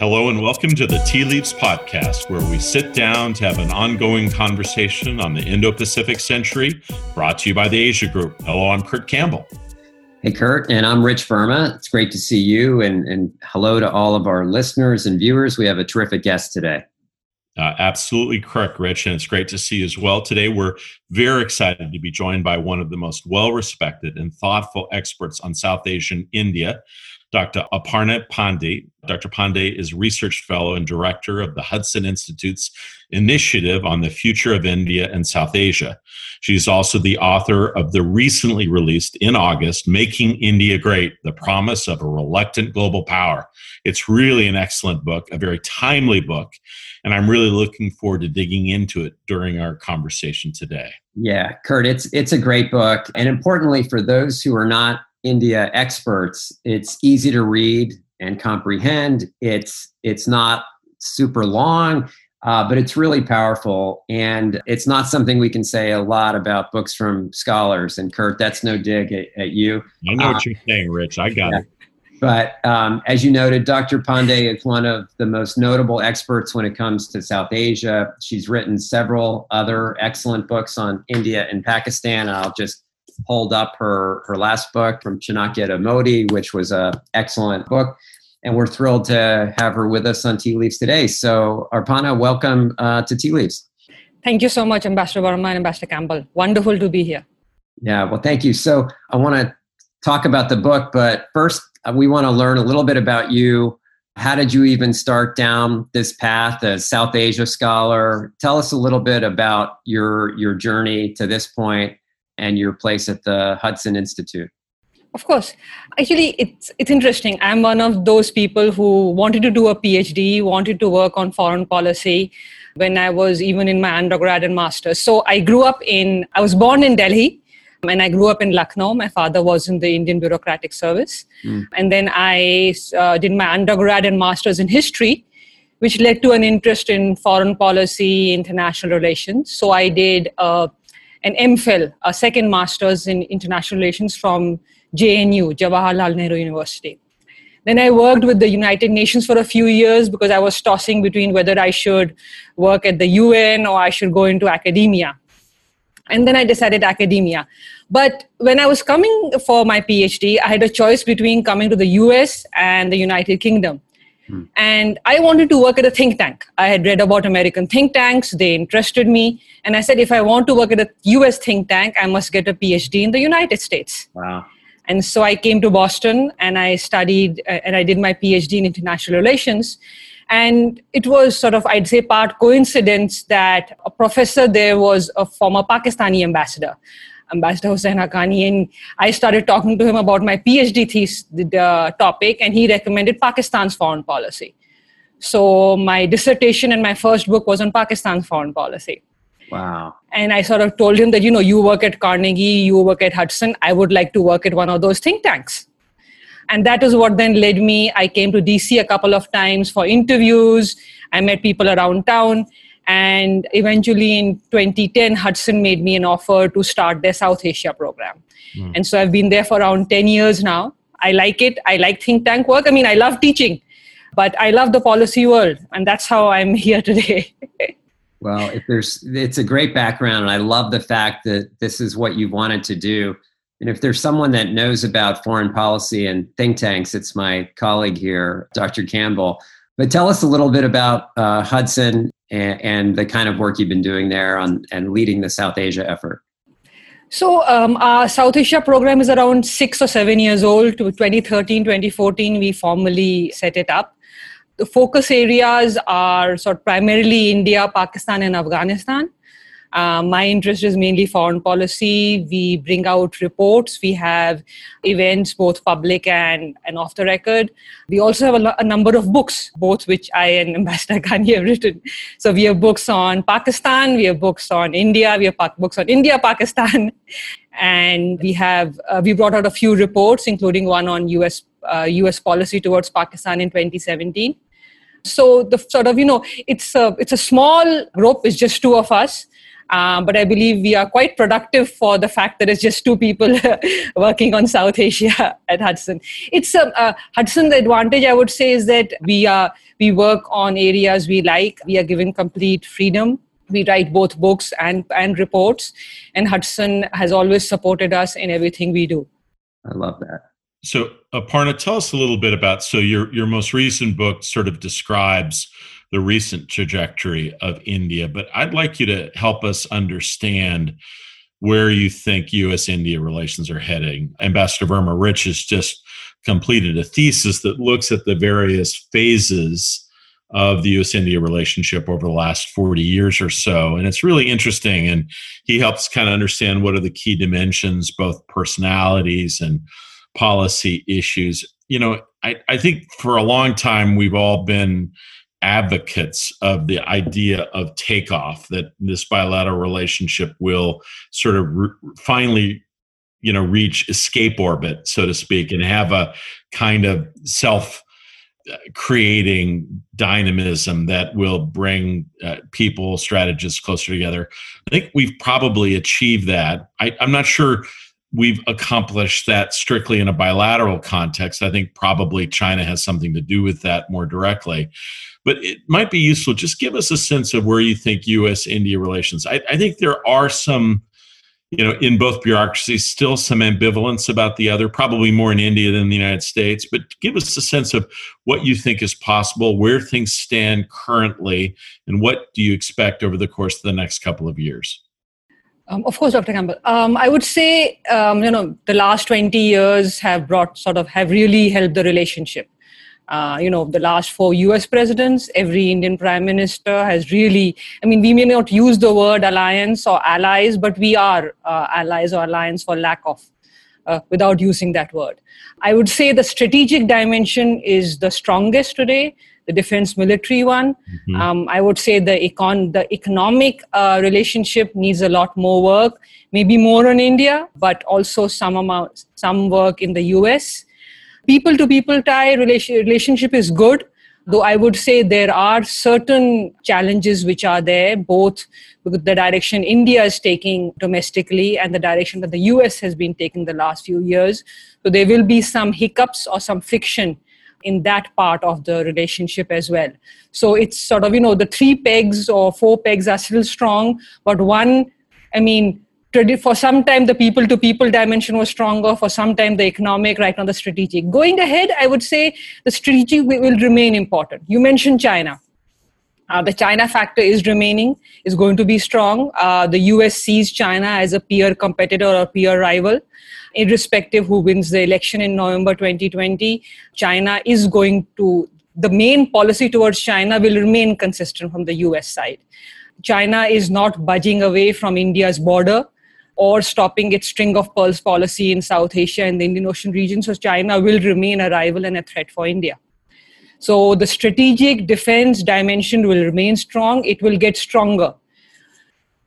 Hello, and welcome to the Tea Leaves Podcast, where we sit down to have an ongoing conversation on the Indo Pacific century, brought to you by the Asia Group. Hello, I'm Kurt Campbell. Hey, Kurt, and I'm Rich Verma. It's great to see you, and, and hello to all of our listeners and viewers. We have a terrific guest today. Uh, absolutely correct, Rich, and it's great to see you as well. Today, we're very excited to be joined by one of the most well respected and thoughtful experts on South Asian India, Dr. Aparna Pande. Dr. Pande is research fellow and director of the Hudson Institute's initiative on the future of India and South Asia. She's also the author of the recently released in August, Making India Great The Promise of a Reluctant Global Power. It's really an excellent book, a very timely book, and I'm really looking forward to digging into it during our conversation today. Yeah, Kurt, it's it's a great book, and importantly for those who are not India experts, it's easy to read and comprehend. It's it's not super long, uh, but it's really powerful, and it's not something we can say a lot about books from scholars. And Kurt, that's no dig at, at you. I know uh, what you're saying, Rich. I got yeah. it. But um, as you noted, Dr. Pande is one of the most notable experts when it comes to South Asia. She's written several other excellent books on India and Pakistan. I'll just hold up her her last book from Chanakya to Modi, which was a excellent book. And we're thrilled to have her with us on Tea Leaves today. So, Aparna, welcome uh, to Tea Leaves. Thank you so much, Ambassador Verma and Ambassador Campbell. Wonderful to be here. Yeah, well, thank you. So, I want to talk about the book, but first, uh, we want to learn a little bit about you. How did you even start down this path as South Asia scholar? Tell us a little bit about your your journey to this point and your place at the Hudson Institute. Of course. Actually, it's it's interesting. I'm one of those people who wanted to do a PhD, wanted to work on foreign policy when I was even in my undergrad and master's. So I grew up in I was born in Delhi and I grew up in Lucknow. My father was in the Indian Bureaucratic Service. Mm. And then I uh, did my undergrad and master's in history, which led to an interest in foreign policy, international relations. So I did uh, an MPhil, a second master's in international relations from JNU, Jawaharlal Nehru University. Then I worked with the United Nations for a few years because I was tossing between whether I should work at the UN or I should go into academia. And then I decided academia. But when I was coming for my PhD, I had a choice between coming to the US and the United Kingdom. Hmm. And I wanted to work at a think tank. I had read about American think tanks, they interested me. And I said, if I want to work at a US think tank, I must get a PhD in the United States. Wow. And so I came to Boston and I studied uh, and I did my PhD in international relations. And it was sort of, I'd say, part coincidence that a professor there was a former Pakistani ambassador. Ambassador Hussain Haqqani, and I started talking to him about my PhD thesis the topic, and he recommended Pakistan's foreign policy. So my dissertation and my first book was on Pakistan's foreign policy. Wow. And I sort of told him that, you know, you work at Carnegie, you work at Hudson, I would like to work at one of those think tanks. And that is what then led me. I came to DC a couple of times for interviews. I met people around town. And eventually in 2010, Hudson made me an offer to start their South Asia program. Mm. And so I've been there for around 10 years now. I like it. I like think tank work. I mean, I love teaching, but I love the policy world. And that's how I'm here today. well, if there's, it's a great background. And I love the fact that this is what you wanted to do. And if there's someone that knows about foreign policy and think tanks, it's my colleague here, Dr. Campbell. But tell us a little bit about uh, Hudson and, and, the kind of work you've been doing there on and leading the South Asia effort. So um, our South Asia program is around six or seven years old. To 2013, 2014, we formally set it up. The focus areas are sort of primarily India, Pakistan, and Afghanistan. Uh, my interest is mainly foreign policy. We bring out reports. We have events, both public and, and off the record. We also have a, lo- a number of books, both which I and Ambassador Haqqani have written. So we have books on Pakistan, we have books on India, we have pa- books on India, Pakistan, and we have uh, we brought out a few reports, including one on U.S. Uh, U.S. policy towards Pakistan in 2017 so the sort of you know it's a it's a small group it's just two of us Uh, but I believe we are quite productive for the fact that it's just two people working on South Asia at Hudson. It's a, uh, Hudson. The advantage I would say is that we are we work on areas we like. We are given complete freedom. We write both books and and reports, and Hudson has always supported us in everything we do. I love that. So, uh, Aparna, tell us a little bit about. So, your your most recent book sort of describes the recent trajectory of India, but I'd like you to help us understand where you think U.S. India relations are heading. Ambassador Verma Rich has just completed a thesis that looks at the various phases of the US India relationship over the last 40 years or so. And it's really interesting. And he helps kind of understand what are the key dimensions, both personalities and policy issues. You know, I, I think for a long time we've all been advocates of the idea of takeoff that this bilateral relationship will sort of re- finally you know reach escape orbit so to speak and have a kind of self uh, creating dynamism that will bring uh, people strategists closer together i think we've probably achieved that I, i'm not sure we've accomplished that strictly in a bilateral context. I think probably China has something to do with that more directly. But it might be useful. Just give us a sense of where you think U.S. India relations. I, I think there are some, you know, in both bureaucracies, still some ambivalence about the other, probably more in India than the United States. But give us a sense of what you think is possible, where things stand currently, and what do you expect over the course of the next couple of years? Um, of course, Dr. Campbell. Um, I would say, um, you know, the last 20 years have brought sort of have really helped the relationship. Uh, you know, the last four US presidents, every Indian prime minister has really, I mean, we may not use the word alliance or allies, but we are uh, allies or alliance for lack of, uh, without using that word. I would say the strategic dimension is the strongest today the defense military one. Mm-hmm. Um, I would say the econ the economic uh, relationship needs a lot more work, maybe more on India, but also some amount some work in the US. People to people tie relation, relationship is good, though I would say there are certain challenges which are there, both with the direction India is taking domestically and the direction that the US has been taking the last few years. So there will be some hiccups or some friction in that part of the relationship as well. So it's sort of, you know, the three pegs or four pegs are still strong, but one, I mean, for some time the people to people dimension was stronger for some time the economic right now the strategic going ahead i would say the strategic will remain important you mentioned china uh, the China factor is remaining, is going to be strong. Uh, the US sees China as a peer competitor or peer rival irrespective who wins the election in November 2020, China is going to, the main policy towards China will remain consistent from the US side. China is not budging away from India's border or stopping its string of pearls policy in South Asia and the Indian Ocean region. So China will remain a rival and a threat for India. So the strategic defense dimension will remain strong. It will get stronger.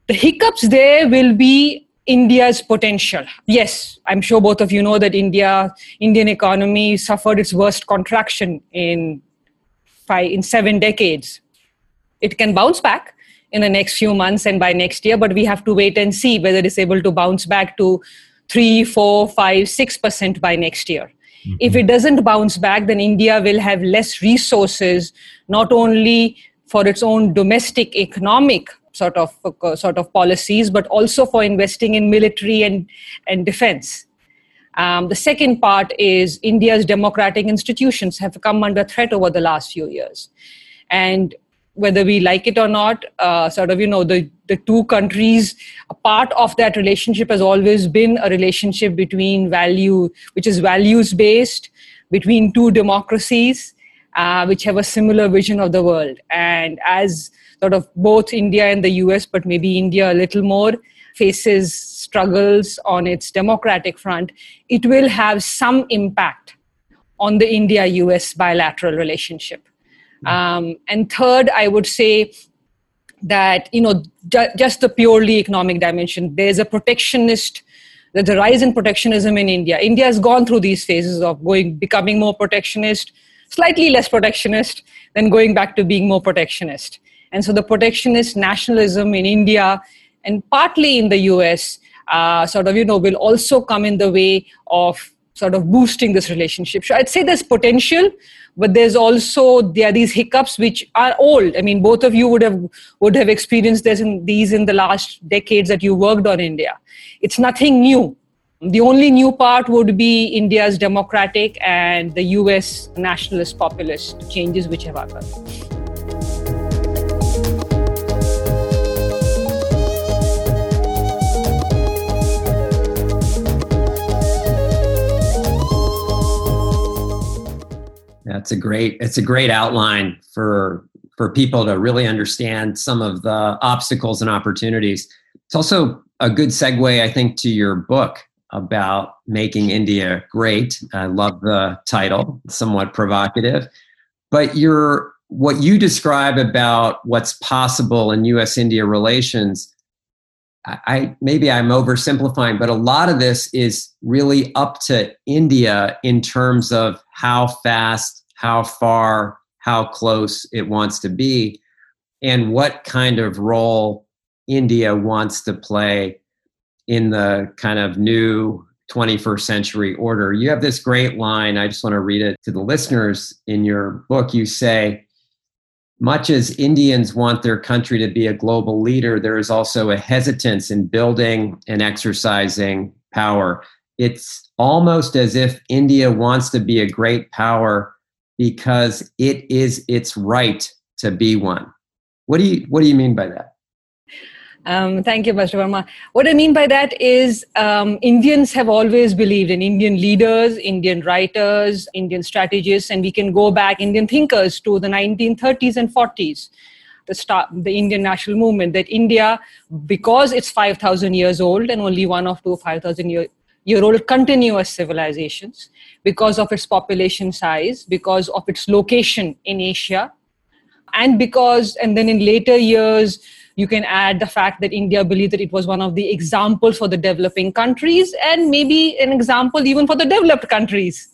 The hiccups there will be India's potential. Yes, I'm sure both of you know that India, Indian economy suffered its worst contraction in five, in seven decades. It can bounce back in the next few months and by next year, but we have to wait and see whether it's able to bounce back to three, four, five, six percent by next year. Mm-hmm. If it doesn't bounce back, then India will have less resources, not only for its own domestic economic sort of uh, sort of policies, but also for investing in military and and defense. Um, the second part is India's democratic institutions have come under threat over the last few years, and whether we like it or not, uh, sort of you know the the two countries, a part of that relationship has always been a relationship between value, which is values based, between two democracies, uh, which have a similar vision of the world, and as sort of both India and the US, but maybe India a little more, faces struggles on its democratic front, it will have some impact on the India US bilateral relationship. Um, and third, I would say that, you know, ju- just the purely economic dimension, there's a protectionist there's a rise in protectionism in India. India has gone through these phases of going becoming more protectionist, slightly less protectionist, then going back to being more protectionist. And so the protectionist nationalism in India and partly in the US, uh, sort of, you know, will also come in the way of sort of boosting this relationship. So I'd say there's potential, but there's also there are these hiccups which are old. I mean, both of you would have would have experienced this in, these in the last decades that you worked on India. It's nothing new. The only new part would be India's democratic and the US nationalist populist changes which have occurred. That's a great it's a great outline for for people to really understand some of the obstacles and opportunities. It's also a good segue, I think, to your book about making India great. I love the title, somewhat provocative. But your what you describe about what's possible in US India relations, I maybe I'm oversimplifying, but a lot of this is really up to India in terms of how fast how far, how close it wants to be, and what kind of role India wants to play in the kind of new 21st century order. You have this great line. I just want to read it to the listeners in your book. You say, much as Indians want their country to be a global leader, there is also a hesitance in building and exercising power. It's almost as if India wants to be a great power because it is its right to be one. What do you What do you mean by that? Um, thank you, Mr. Verma. What I mean by that is um, Indians have always believed in Indian leaders, Indian writers, Indian strategists, and we can go back Indian thinkers to the 1930s and 40s, the start, the Indian national movement. That India, because it's 5,000 years old and only one of two 5,000 year, year old continuous civilizations, because of its population size, because of its location in Asia, and because, and then in later years, you can add the fact that India believed that it was one of the examples for the developing countries and maybe an example even for the developed countries.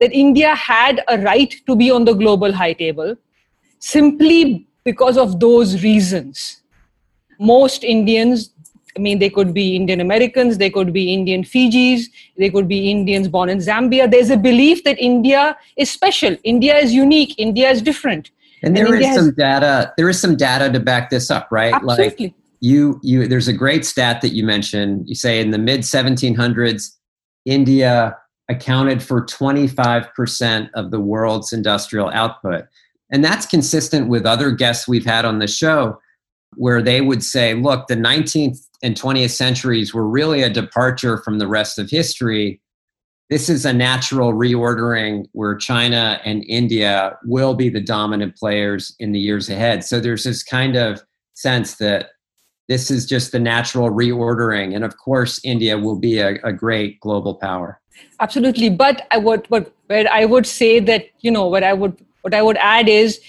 That India had a right to be on the global high table simply because of those reasons. Most Indians I mean, they could be Indian Americans, they could be Indian Fijis, they could be Indians born in Zambia. There's a belief that India is special, India is unique, India is different. And there and is some data. There is some data to back this up, right? Absolutely. Like you, you. There's a great stat that you mentioned. You say in the mid 1700s, India accounted for 25% of the world's industrial output, and that's consistent with other guests we've had on the show, where they would say, "Look, the 19th and 20th centuries were really a departure from the rest of history. This is a natural reordering where China and India will be the dominant players in the years ahead. So there's this kind of sense that this is just the natural reordering. And of course, India will be a, a great global power. Absolutely. But I would, where I would say that, you know, what I would, what I would add is,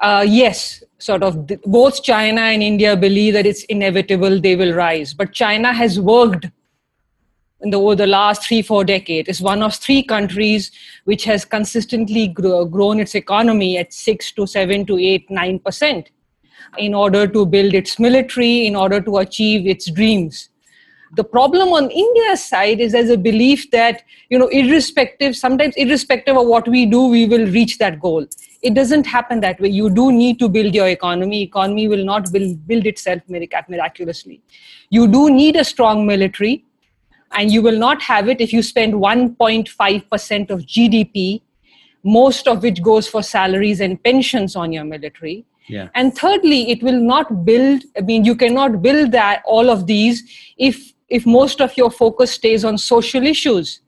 uh, yes, sort of both China and India believe that it's inevitable they will rise. But China has worked in the, over the last three, four decades. It's one of three countries which has consistently grow, grown its economy at six to seven to eight, nine percent in order to build its military, in order to achieve its dreams. The problem on India's side is there's a belief that, you know, irrespective, sometimes irrespective of what we do, we will reach that goal it doesn't happen that way. You do need to build your economy. Economy will not build, build itself miraculously. You do need a strong military and you will not have it if you spend 1.5% of gdp most of which goes for salaries and pensions on your military. Yeah. and thirdly it will not build i mean you cannot build that all of these if if most of your focus stays on social issues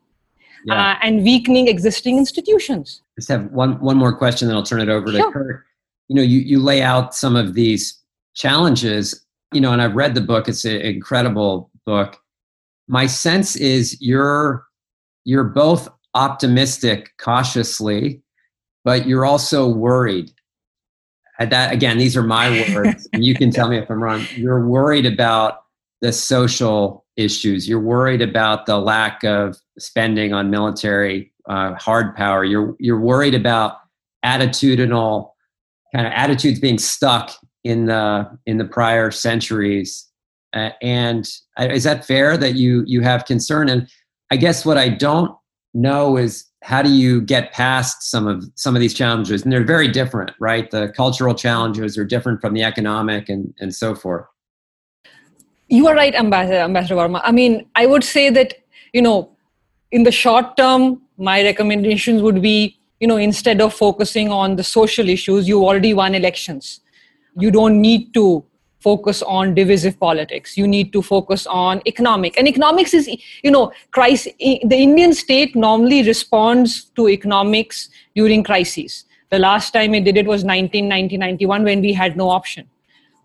yeah. uh, and weakening existing institutions. Just have one one more question, then I'll turn it over to sure. Kurt. You know, you you lay out some of these challenges. You know, and I've read the book. It's an incredible book. My sense is you're you're both optimistic cautiously, but you're also worried. At that again, these are my words, and you can tell me if I'm wrong. You're worried about the social issues. You're worried about the lack of spending on military uh, hard power. You're you're worried about attitudinal kind of attitudes being stuck in the in the prior centuries. Uh, and is that fair that you you have concern? And I guess what I don't know is how do you get past some of some of these challenges? And they're very different, right? The cultural challenges are different from the economic and and so forth. You are right, Ambassador, Ambassador Verma. I mean, I would say that you know, in the short term, my recommendations would be you know instead of focusing on the social issues, you already won elections. You don't need to focus on divisive politics you need to focus on economic and economics is you know crisis the indian state normally responds to economics during crises the last time it did it was 1990 91 when we had no option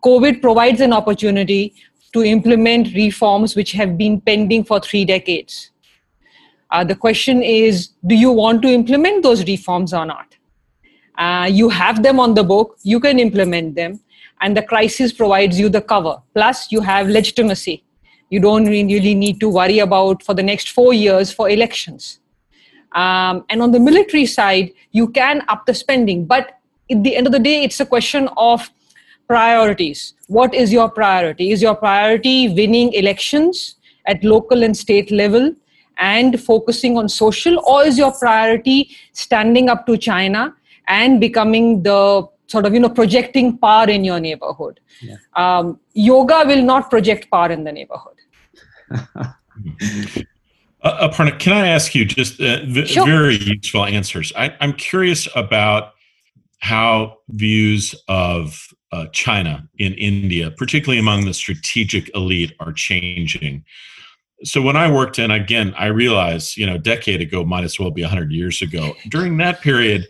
covid provides an opportunity to implement reforms which have been pending for 3 decades. Uh, the question is do you want to implement those reforms or not? Uh, you have them on the book you can implement them and the crisis provides you the cover. Plus you have legitimacy. You don't really need to worry about for the next four years for elections. Um, and on the military side you can up the spending. But at the end of the day it's a question of priorities what is your priority is your priority winning elections at local and state level and focusing on social or is your priority standing up to china and becoming the sort of you know projecting power in your neighborhood yeah. um, yoga will not project power in the neighborhood uh, Aparna, can I ask you just uh, v- sure. very useful answers? I, am curious about how views of uh, China in India, particularly among the strategic elite, are changing. So when I worked in, again, I realized, you know, a decade ago might as well be 100 years ago. During that period,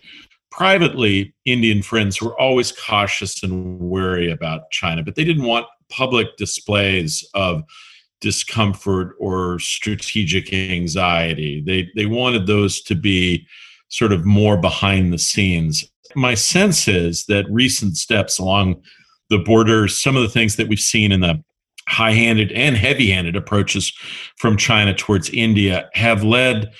privately, Indian friends were always cautious and wary about China, but they didn't want public displays of discomfort or strategic anxiety. They they wanted those to be sort of more behind the scenes. My sense is that recent steps along the border, some of the things that we've seen in the high-handed and heavy-handed approaches from China towards India have led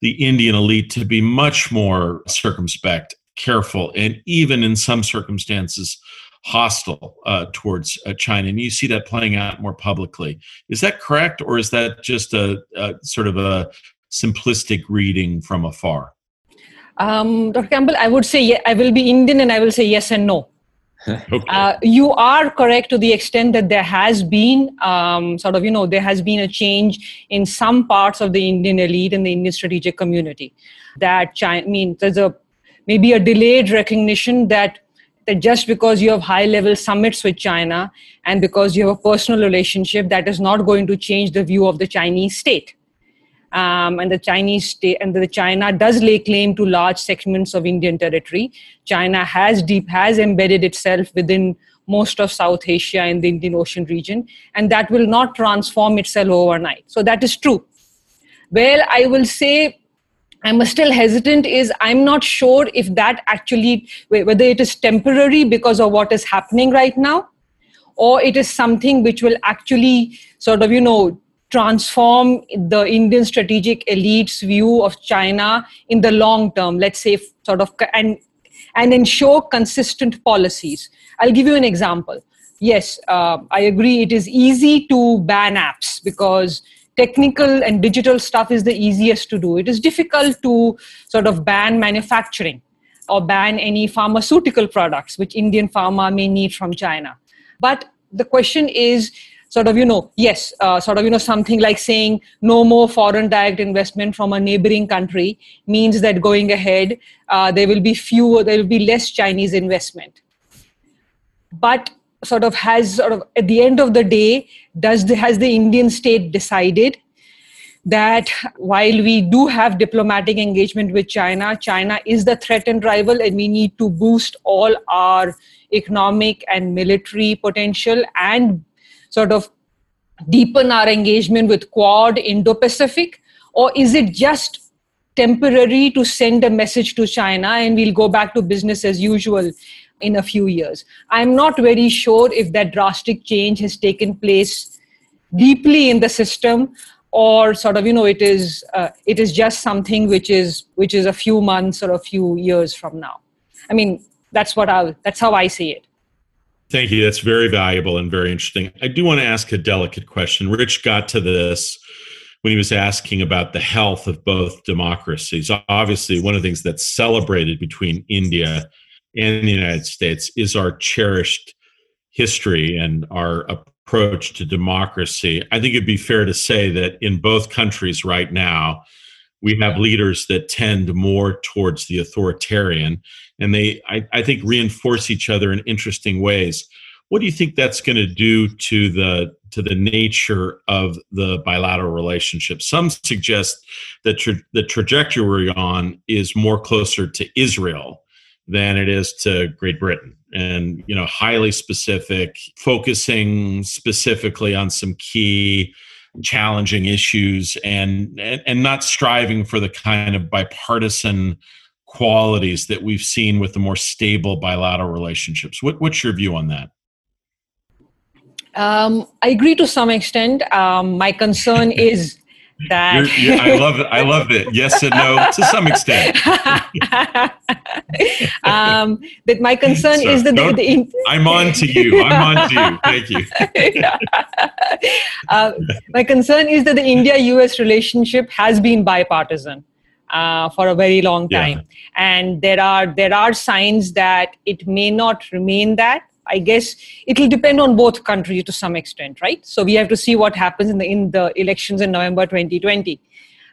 the Indian elite to be much more circumspect careful and even in some circumstances hostile uh, towards uh, China. And you see that playing out more publicly. Is that correct, or is that just a, a sort of a simplistic reading from afar? Um, Dr. Campbell, I would say yeah, I will be Indian and I will say yes and no. okay. uh, you are correct to the extent that there has been um, sort of, you know, there has been a change in some parts of the Indian elite and the Indian strategic community. That China, I mean, there's a maybe a delayed recognition that that just because you have high level summits with China and because you have a personal relationship, that is not going to change the view of the Chinese state. Um, and the Chinese state and the China does lay claim to large segments of Indian territory. China has deep has embedded itself within most of South Asia and the Indian Ocean region, and that will not transform itself overnight. So that is true. Well, I will say I'm still hesitant is I'm not sure if that actually, whether it is temporary because of what is happening right now, or it is something which will actually sort of, you know, transform the Indian strategic elite's view of China in the long term, let's say, sort of, and, and ensure consistent policies. I'll give you an example. Yes, uh, I agree, it is easy to ban apps because technical and digital stuff is the easiest to do. It is difficult to sort of ban manufacturing or ban any pharmaceutical products which Indian pharma may need from China. But the question is sort of, you know, yes, uh, sort of, you know, something like saying no more foreign direct investment from a neighboring country means that going ahead, uh, there will be fewer, there will be less Chinese investment. But sort of has sort of at the end of the day does the, has the indian state decided that while we do have diplomatic engagement with china china is the threatened rival and we need to boost all our economic and military potential and sort of deepen our engagement with quad indo-pacific? Or is it just temporary to send a message to china and we'll go back to business as usual in a few years. I'm not very sure if that drastic change has taken place deeply in the system or sort of you know it is uh, it is just something which is which is a few months or a few years from now. I mean that's what i that's how i see it Thank you. That's very valuable and very interesting. I do want to ask a delicate question. Rich got to this when he was asking about the health of both democracies. Obviously, one of the things that's celebrated between India and the United States is our cherished history and our approach to democracy. I think it'd be fair to say that in both countries right now, we have leaders that tend more towards the authoritarian and they I, I think reinforce each other in interesting ways. What do you think that's going to do to the to the nature of the bilateral relationship? Some suggest that tra- the trajectory we're on is more closer to israel than it is to great britain. And you know highly specific focusing specifically on some key challenging issues and, and and not striving for the kind of bipartisan qualities that we've seen with the more stable bilateral relationships. What, what's your view on that? Um, I agree to some extent. Um, my concern is that you're, you're, I love it. I love it. Yes and no to some extent. um, that my concern is that the, the, I'm on to you. I'm on to you. Thank you. uh, my concern is that the India-U.S. relationship has been bipartisan. Uh, for a very long time, yeah. and there are there are signs that it may not remain that. I guess it will depend on both countries to some extent, right? So we have to see what happens in the in the elections in November 2020.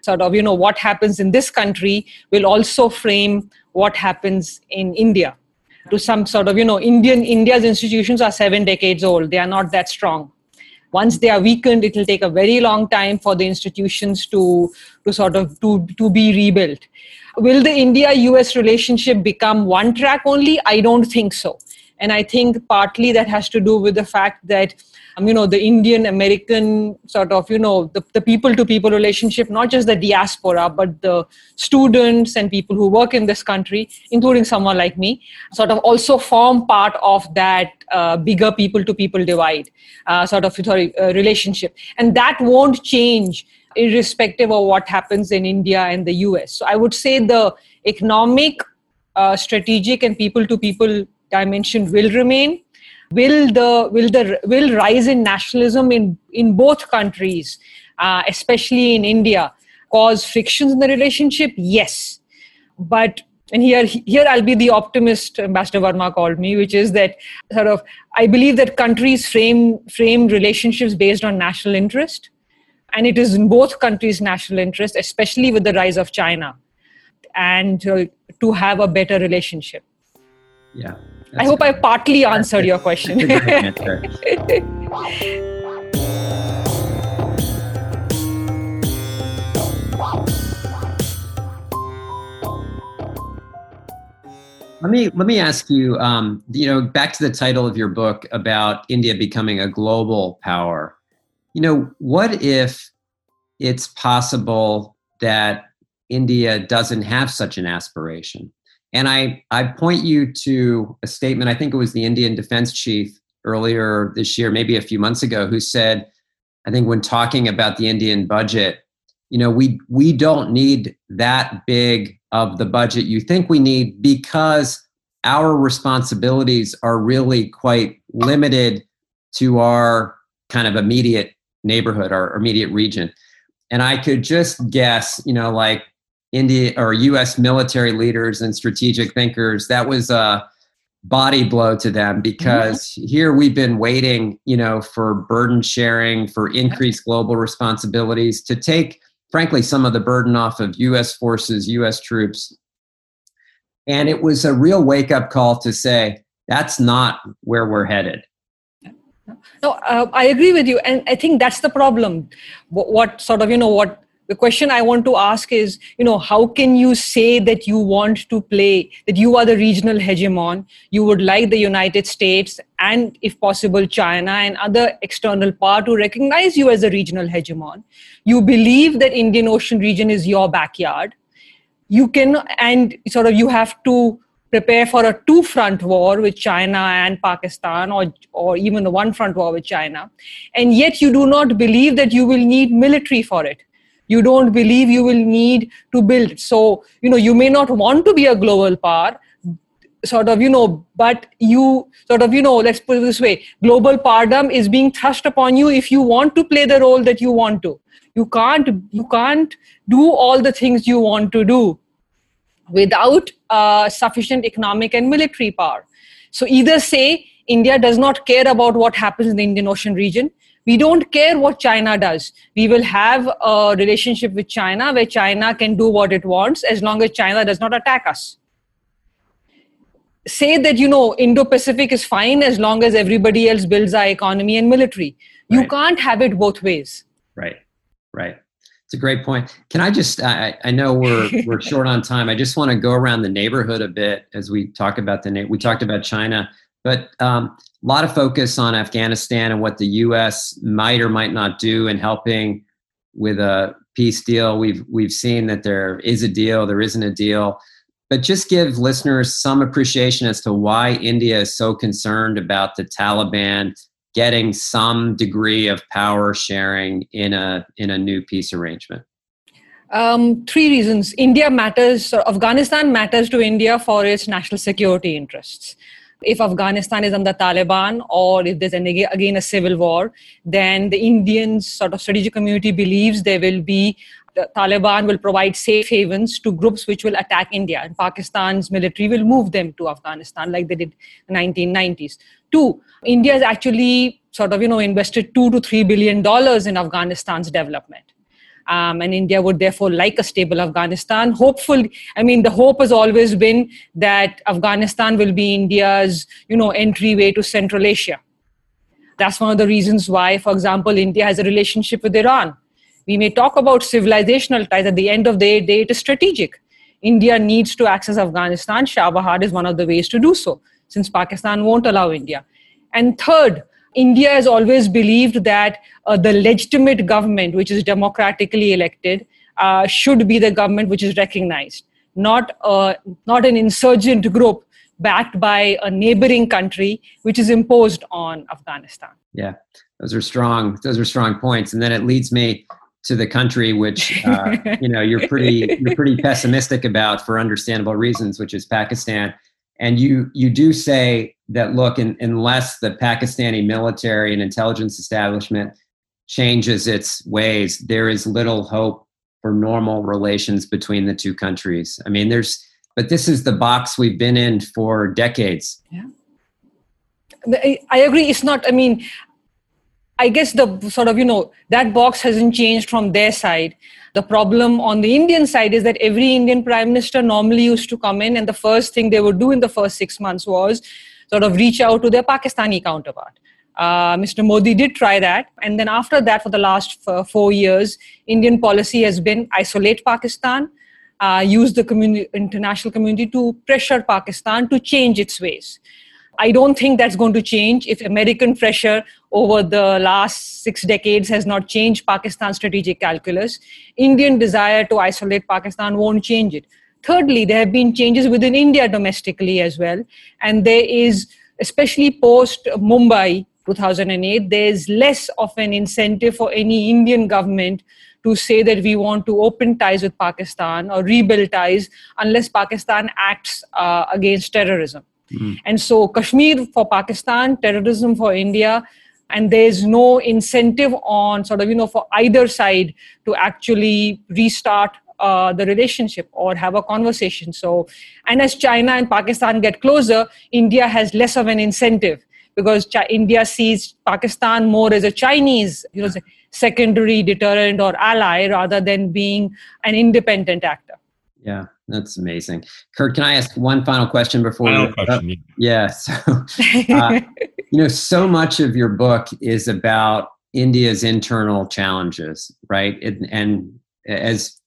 Sort of, you know, what happens in this country will also frame what happens in India. To some sort of, you know, Indian India's institutions are seven decades old. They are not that strong once they are weakened it will take a very long time for the institutions to to sort of to to be rebuilt. Will the india us relationship become one track only? I don't think so. And i think partly that has to do with the fact that um, you know the indian american sort of you know the, people to people relationship not just the diaspora but the students and people who work in this country including someone like me sort of also form part of that uh, bigger people to people divide uh, sort of sorry, uh, relationship. And that won't change irrespective of what happens in india and the us so i would say the economic uh, strategic and people to people dimension will remain will the will the will rise in nationalism in in both countries uh, especially in india cause frictions in the relationship? Yes. But and here here i'll be the optimist ambassador verma called me which is that sort of i believe that countries frame frame relationships based on national interest and it is in both countries national interest especially with the rise of china and uh, to have a better relationship. Yeah I hope I partly answered your question. let me let me ask you. Um, you know, back to the title of your book about India becoming a global power. You know, what if it's possible that India doesn't have such an aspiration? And I, I point you to a statement, I think it was the Indian defense chief earlier this year, maybe a few months ago, who said, I think when talking about the Indian budget, you know, we we don't need that big of the budget you think we need because our responsibilities are really quite limited to our kind of immediate neighborhood, our immediate region. And I could just guess, you know, like India or U.S. military leaders and strategic thinkers, that was a body blow to them because mm-hmm. here we've been waiting, you know, for burden sharing, for increased global responsibilities to take, frankly, some of the burden off of U.S. forces, U.S. troops. And it was a real wake up call to say that's not where we're headed. No, uh, I agree with you, and I think that's the problem. What, what sort of you know what the question i want to ask is you know how can you say that you want to play that you are the regional hegemon you would like the united states and if possible china and other external power to recognize you as a regional hegemon? You believe that indian ocean region is your backyard. You can and sort of you have to prepare for a two front war with china and pakistan or or even a one front war with china. And yet you do not believe that you will need military for it you don't believe you will need to build. So you know you may not want to be a global power sort of you know but you sort of you know let's put it this way. Global paradigm is being thrust upon you if you want to play the role that you want to. You can't you can't do all the things you want to do without uh, sufficient economic and military power. So either say india does not care about what happens in the indian ocean region. We don't care what china does. We will have a relationship with china where china can do what it wants as long as china does not attack us. Say that you know indo-pacific is fine as long as everybody else builds our economy and military. You right. can't have it both ways. Right. Right. It's a great point. Can i just i, I know we're we're short on time. I just want to go around the neighborhood a bit as we talk about the we talked about china but um, a lot of focus on afghanistan and what the us might or might not do in helping with a peace deal we've we've seen that there is a deal there isn't a deal but just give listeners some appreciation as to why India is so concerned about the Taliban getting some degree of power sharing in a in a new peace arrangement. Um, three reasons. India matters, Afghanistan matters to India for its national security interests. If Afghanistan is under Taliban or if there's an, again a civil war, then the Indian sort of strategic community believes there will be the Taliban will provide safe havens to groups which will attack India, and Pakistan's military will move them to Afghanistan like they did in the 1990s. Two, India has actually sort of you know invested two to three billion dollars in Afghanistan's development. Um, and India would therefore like a stable Afghanistan. Hopefully, I mean, the hope has always been that Afghanistan will be India's, you know, entryway to Central Asia. That's one of the reasons why, for example, India has a relationship with Iran we may talk about civilizational ties. At the end of the day, it is strategic. India needs to access Afghanistan. Chabahar is one of the ways to do so, since Pakistan won't allow India. And third, India has always believed that uh, the legitimate government, which is democratically elected, uh, should be the government which is recognized, not, uh, not an insurgent group backed by a neighboring country which is imposed on Afghanistan. Yeah, those are strong. Those are strong points, and then it leads me to the country, which uh, you know you're pretty you're pretty pessimistic about for understandable reasons, which is Pakistan. And you you do say that look, in, unless the Pakistani military and intelligence establishment changes its ways, there is little hope for normal relations between the two countries. I mean, there's but this is the box we've been in for decades. Yeah. I agree. It's not. I mean, I guess the sort of, you know, that box hasn't changed from their side. The problem on the Indian side is that every Indian prime minister normally used to come in, and the first thing they would do in the first six months was sort of reach out to their Pakistani counterpart. Uh, Mr. Modi did try that. And then after that, for the last f- four years, Indian policy has been isolate Pakistan, uh, use the communi- international community to pressure Pakistan to change its ways. I don't think that's going to change if American pressure over the last six decades has not changed Pakistan's strategic calculus. Indian desire to isolate Pakistan won't change it. Thirdly, there have been changes within India domestically as well. And there is, especially post Mumbai 2008, there's less of an incentive for any Indian government to say that we want to open ties with Pakistan or rebuild ties unless Pakistan acts uh, against terrorism. Mm. And so, Kashmir for Pakistan, terrorism for India, and there's no incentive on sort of, you know, for either side to actually restart uh, the relationship or have a conversation. So, and as China and Pakistan get closer, India has less of an incentive because Ch- India sees Pakistan more as a Chinese, you know, secondary deterrent or ally rather than being an independent actor. Yeah. That's amazing. Kurt, can I ask one final question before final we question. Yeah. So, uh, you know, so much of your book is about India's internal challenges, right? and, and as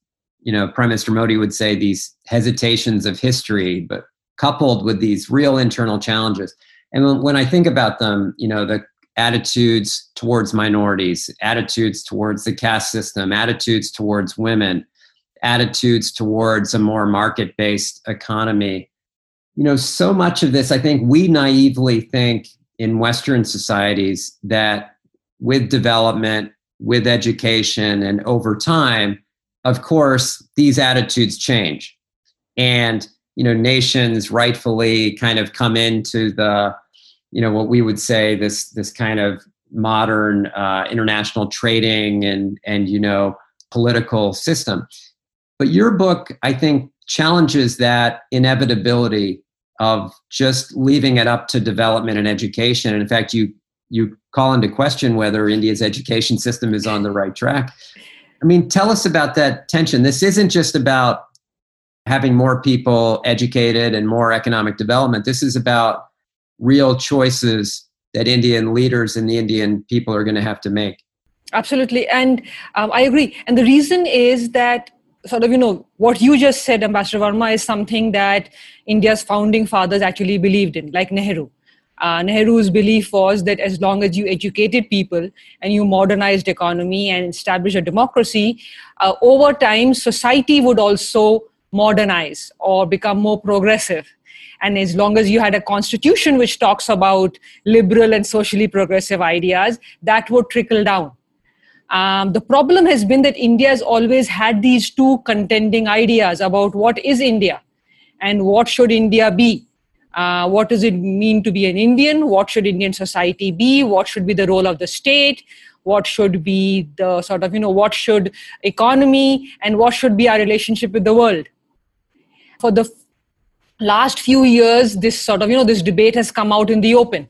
you know, Prime Minister Modi would say, these hesitations of history, but coupled with these real internal challenges. And when, when I think about them, you know, the attitudes towards minorities, attitudes towards the caste system, attitudes towards women, attitudes towards a more market based economy. You know, so much of this, I think we naively think in Western societies that with development, with education, and over time, of course, these attitudes change. And you know nations rightfully kind of come into the you know what we would say this this kind of modern uh, international trading and and you know political system but your book i think challenges that inevitability of just leaving it up to development and education and in fact you you call into question whether india's education system is on the right track i mean tell us about that tension this isn't just about having more people educated and more economic development. This is about real choices that Indian leaders and the Indian people are going to have to make. Absolutely. And um, I agree. And the reason is that sort of, you know, what you just said, Ambassador Verma is something that India's founding fathers actually believed in, like Nehru. Uh, Nehru's belief was that as long as you educated people and you modernized economy and established a democracy, uh, over time society would also modernize or become more progressive. And as long as you had a constitution which talks about liberal and socially progressive ideas, that would trickle down. Um, the problem has been that India has always had these two contending ideas about what is India and what should India be. Uh, what does it mean to be an Indian? What should Indian society be? What should be the role of the state? What should be the sort of, you know, what should economy and what should be our relationship with the world? for the last few years this sort of you know this debate has come out in the open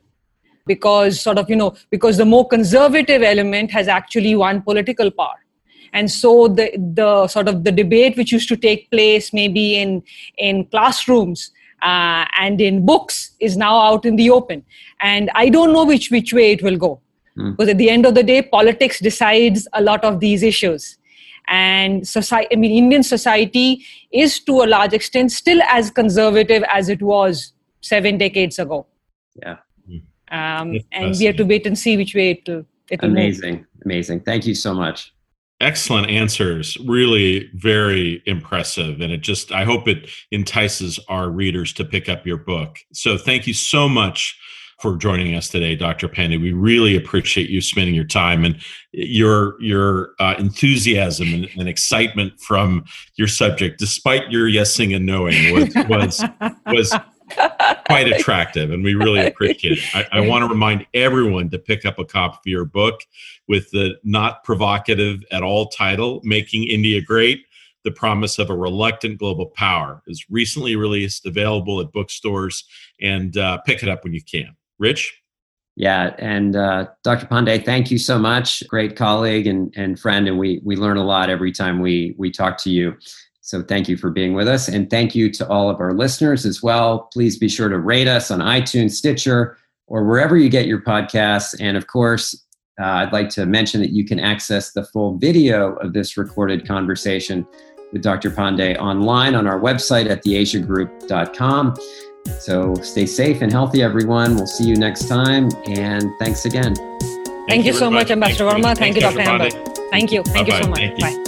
because sort of you know because the more conservative element has actually won political power. And so the the sort of the debate which used to take place maybe in in classrooms uh, and in books is now out in the open. And i don't know which which way it will go. Mm. because at the end of the day politics decides a lot of these issues. And society i mean indian society is to a large extent still as conservative as it was seven decades ago. Yeah um, and we have to wait and see which way it will amazing move. amazing thank you so much excellent answers really very impressive and it just i hope it entices our readers to pick up your book so thank you so much for joining us today, Dr. Pande. We really appreciate you spending your time and your your uh, enthusiasm and, and, excitement from your subject, despite your yesing and knowing, was was, was quite attractive, and we really appreciate it. I, I want to remind everyone to pick up a copy of your book with the not provocative at all title, "Making India Great." The Promise of a Reluctant Global Power is recently released, available at bookstores, and uh, pick it up when you can. Rich? Yeah, and uh, Dr. Pande, thank you so much. Great colleague and, and friend, and we we learn a lot every time we we talk to you. So thank you for being with us, and thank you to all of our listeners as well. Please be sure to rate us on iTunes, Stitcher, or wherever you get your podcasts. And of course, uh, I'd like to mention that you can access the full video of this recorded conversation with Dr. Pande online on our website at theasiagroup.com. So stay safe and healthy, everyone. We'll see you next time. And thanks again. Thank, Thank you, so much, Ambassador Verma. Thank you, Dr. Amber. Thank you. Thank Bye-bye. you so much. Bye.